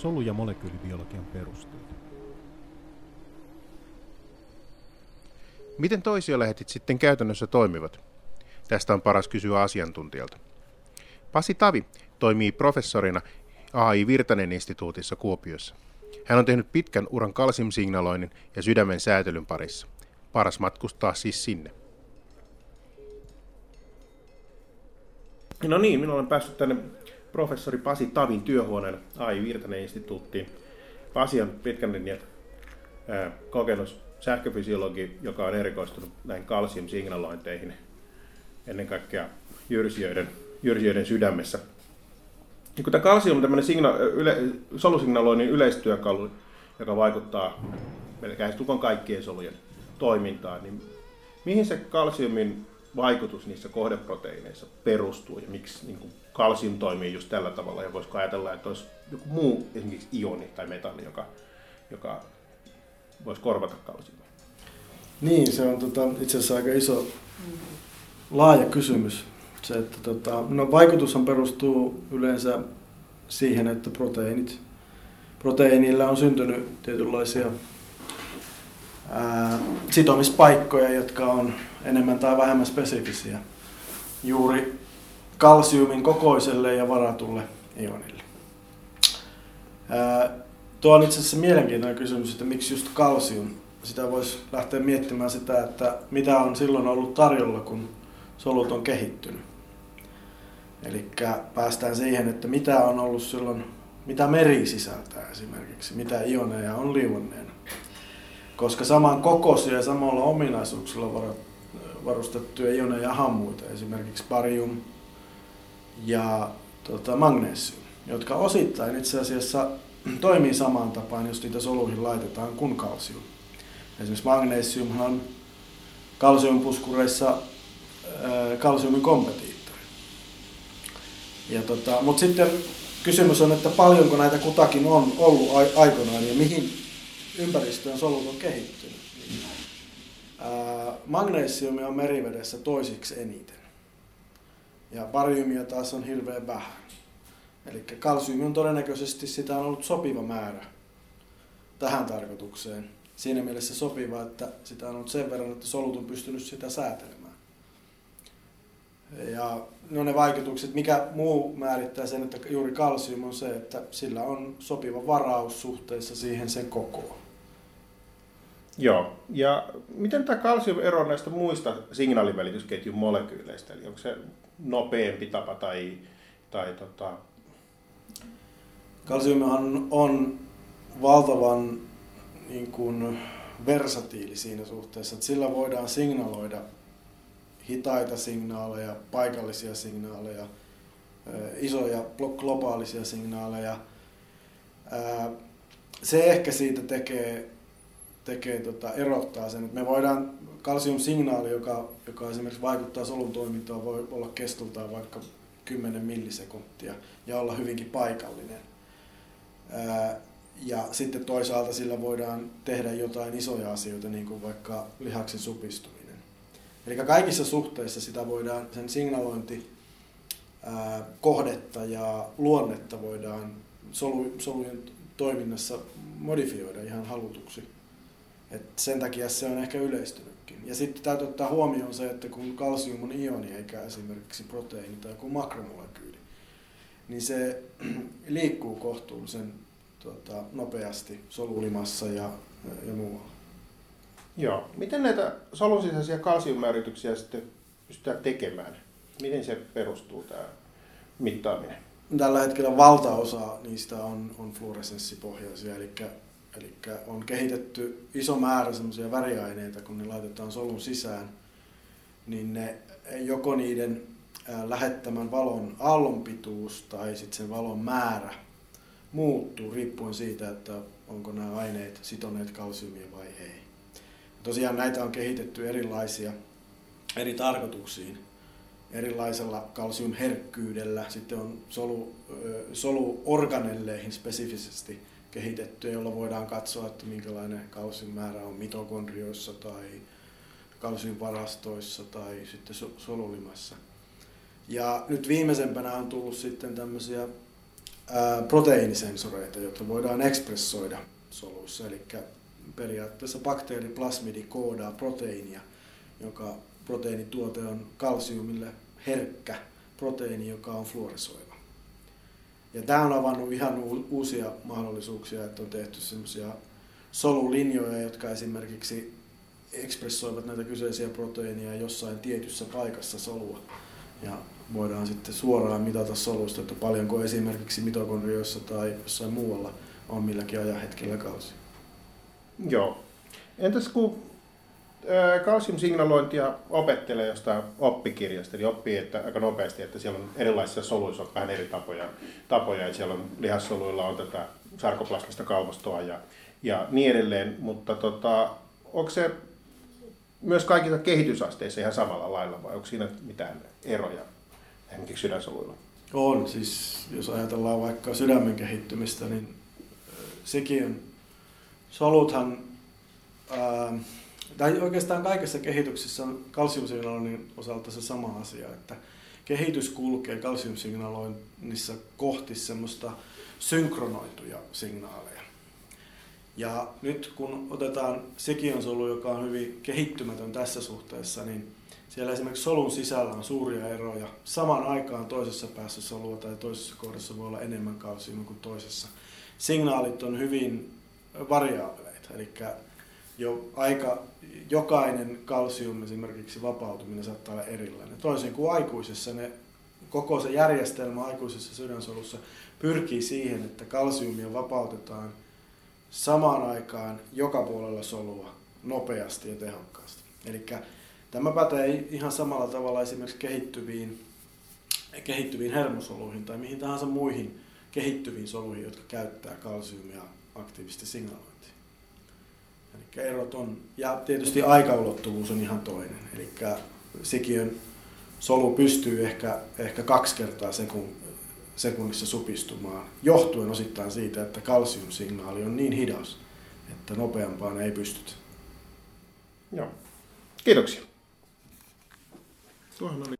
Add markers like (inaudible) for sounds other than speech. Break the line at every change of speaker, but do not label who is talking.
solu- ja molekyylibiologian perusteet.
Miten toisiolähetit sitten käytännössä toimivat? Tästä on paras kysyä asiantuntijalta. Pasi Tavi toimii professorina AI Virtanen instituutissa Kuopiossa. Hän on tehnyt pitkän uran kalsiumsignaloinnin ja sydämen säätelyn parissa. Paras matkustaa siis sinne.
No niin, minä olen päässyt tänne professori Pasi Tavin työhuoneen AI Virtanen instituuttiin. Pasi on pitkän linjan kokenut sähköfysiologi, joka on erikoistunut näihin kalsiumsignalointeihin, ennen kaikkea jyrsijöiden, jyrsijöiden sydämessä. Ja kun tämä kalsium on tämmöinen signa- yle, solusignaloinnin yleistyökalu, joka vaikuttaa melkein tukon kaikkien solujen toimintaan, niin mihin se kalsiumin vaikutus niissä kohdeproteiineissa perustuu ja miksi niin kuin kalsium toimii just tällä tavalla ja voisiko ajatella, että olisi joku muu esimerkiksi ioni tai metalli, joka, joka voisi korvata kalsiumia?
Niin, se on tota, itse asiassa aika iso, laaja kysymys. Se, että tota, no, vaikutushan perustuu yleensä siihen, että proteiinit, proteiinilla on syntynyt tietynlaisia ää, sitomispaikkoja, jotka on enemmän tai vähemmän spesifisiä juuri kalsiumin kokoiselle ja varatulle ionille. Tuo on itse asiassa mielenkiintoinen kysymys, että miksi just kalsium. Sitä voisi lähteä miettimään sitä, että mitä on silloin ollut tarjolla, kun solut on kehittynyt. Eli päästään siihen, että mitä on ollut silloin, mitä meri sisältää esimerkiksi, mitä ioneja on liuonneena. Koska saman kokoisia ja samalla ominaisuuksilla varustettuja ioneja ja hammuita, esimerkiksi barium ja tota, magnesium, jotka osittain itse asiassa (clears throat) toimii samaan tapaan, jos niitä soluihin laitetaan, kuin kalsium. Esimerkiksi magnesium on kalsiumpuskureissa kalsiumin kompetiittori. Ja tota, Mutta sitten kysymys on, että paljonko näitä kutakin on ollut aikoinaan ja mihin ympäristöön solut on kehittynyt. Magnesiumia on merivedessä toisiksi eniten. Ja bariumia taas on hirveän vähän. Eli kalsiumi on todennäköisesti sitä on ollut sopiva määrä tähän tarkoitukseen. Siinä mielessä sopiva, että sitä on ollut sen verran, että solut on pystynyt sitä säätelemään. Ja no ne vaikutukset, mikä muu määrittää sen, että juuri kalsium on se, että sillä on sopiva varaus suhteessa siihen sen kokoon.
Joo, ja miten tämä kalsium eroaa näistä muista signaalivälitysketjun molekyyleistä? Eli onko se nopeampi tapa tai, tai tota...
Kalsiumihan on valtavan niin kuin, versatiili siinä suhteessa, että sillä voidaan signaloida hitaita signaaleja, paikallisia signaaleja, isoja globaalisia signaaleja. Se ehkä siitä tekee, tekee tota, erottaa sen, että me voidaan kalsiumsignaali, joka, joka esimerkiksi vaikuttaa solun toimintaan, voi olla kestoltaan vaikka 10 millisekuntia ja olla hyvinkin paikallinen. Ja sitten toisaalta sillä voidaan tehdä jotain isoja asioita, niin kuin vaikka lihaksen supistuminen. Eli kaikissa suhteissa sitä voidaan, sen signalointi kohdetta ja luonnetta voidaan solu, solujen toiminnassa modifioida ihan halutuksi. Et sen takia se on ehkä yleistynytkin. Ja sitten täytyy ottaa huomioon se, että kun kalsium on ioni eikä esimerkiksi proteiini tai joku makromolekyyli, niin se (clears throat) liikkuu kohtuullisen tuota, nopeasti solulimassa ja, ja muualla.
Joo. Miten näitä solun sisäisiä kalsiummäärityksiä sitten pystytään tekemään? Miten se perustuu tämä mittaaminen?
Tällä hetkellä valtaosa niistä on, on fluoresenssipohjaisia, eli, eli on kehitetty iso määrä semmoisia väriaineita, kun ne laitetaan solun sisään, niin ne joko niiden lähettämän valon aallonpituus tai sitten sen valon määrä muuttuu riippuen siitä, että onko nämä aineet sitoneet kalsiumia vai ei. Tosiaan näitä on kehitetty erilaisia eri tarkoituksiin. Erilaisella kalsiumherkkyydellä. Sitten on solu, soluorganelleihin spesifisesti kehitetty, jolla voidaan katsoa, että minkälainen kalsiumäärä on mitokondrioissa tai kalsiumvarastoissa tai sitten solulimassa. Ja nyt viimeisempänä on tullut sitten tämmöisiä proteiinisensoreita, joita voidaan ekspressoida soluissa. Eli periaatteessa bakteeriplasmidi koodaa proteiinia, joka proteiinituote on kalsiumille herkkä proteiini, joka on fluorisoiva. Ja tämä on avannut ihan uusia mahdollisuuksia, että on tehty semmoisia solulinjoja, jotka esimerkiksi ekspressoivat näitä kyseisiä proteiineja jossain tietyssä paikassa solua. Ja voidaan sitten suoraan mitata solusta, että paljonko esimerkiksi mitokondrioissa tai jossain muualla on milläkin ajanhetkellä kalsi.
Joo. Entäs kun kalsiumsignalointia opettelee jostain oppikirjasta, eli oppii että aika nopeasti, että siellä on erilaisissa soluissa on vähän eri tapoja, tapoja että siellä on lihassoluilla on tätä sarkoplasmista kalvostoa ja, ja niin edelleen, mutta tota, onko se myös kaikissa kehitysasteissa ihan samalla lailla vai onko siinä mitään eroja esimerkiksi sydänsoluilla?
On, siis jos ajatellaan vaikka sydämen kehittymistä, niin sekin soluthan, ää, tai oikeastaan kaikessa kehityksessä on kalsiumsignaloinnin osalta se sama asia, että kehitys kulkee kalsiumsignaloinnissa kohti semmoista synkronoituja signaaleja. Ja nyt kun otetaan sekion solu, joka on hyvin kehittymätön tässä suhteessa, niin siellä esimerkiksi solun sisällä on suuria eroja. Saman aikaan toisessa päässä solua tai toisessa kohdassa voi olla enemmän kalsiumia kuin toisessa. Signaalit on hyvin variaabeleita, eli jo aika, jokainen kalsium esimerkiksi vapautuminen saattaa olla erilainen. Toisin kuin aikuisessa ne, koko se järjestelmä aikuisessa sydänsolussa pyrkii siihen, että kalsiumia vapautetaan samaan aikaan joka puolella solua nopeasti ja tehokkaasti. Eli tämä pätee ihan samalla tavalla esimerkiksi kehittyviin, kehittyviin hermosoluihin tai mihin tahansa muihin kehittyviin soluihin, jotka käyttää kalsiumia aktiivisesti signalointiin. Erot on, ja tietysti aikaulottuvuus on ihan toinen. Eli sikiön solu pystyy ehkä, ehkä kaksi kertaa sekun, sekunnissa supistumaan, johtuen osittain siitä, että kalsiumsignaali on niin hidas, että nopeampaan ei pystytä.
Joo. Kiitoksia. Tuohon oli